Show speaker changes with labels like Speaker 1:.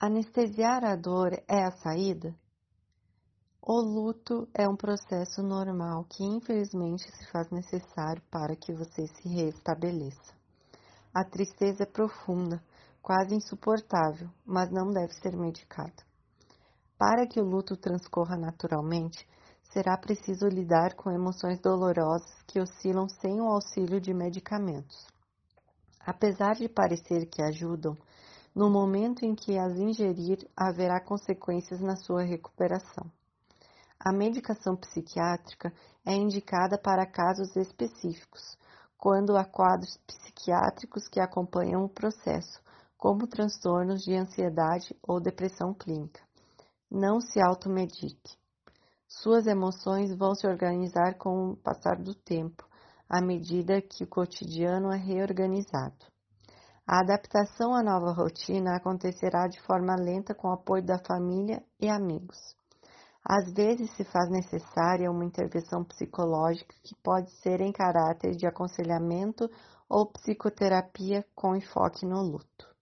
Speaker 1: Anestesiar a dor é a saída? O luto é um processo normal que infelizmente se faz necessário para que você se restabeleça. A tristeza é profunda, quase insuportável, mas não deve ser medicada. Para que o luto transcorra naturalmente, será preciso lidar com emoções dolorosas que oscilam sem o auxílio de medicamentos. Apesar de parecer que ajudam, no momento em que as ingerir, haverá consequências na sua recuperação. A medicação psiquiátrica é indicada para casos específicos, quando há quadros psiquiátricos que acompanham o processo, como transtornos de ansiedade ou depressão clínica. Não se automedique. Suas emoções vão se organizar com o passar do tempo, à medida que o cotidiano é reorganizado. A adaptação à nova rotina acontecerá de forma lenta com o apoio da família e amigos. Às vezes se faz necessária uma intervenção psicológica que pode ser em caráter de aconselhamento ou psicoterapia com enfoque no luto.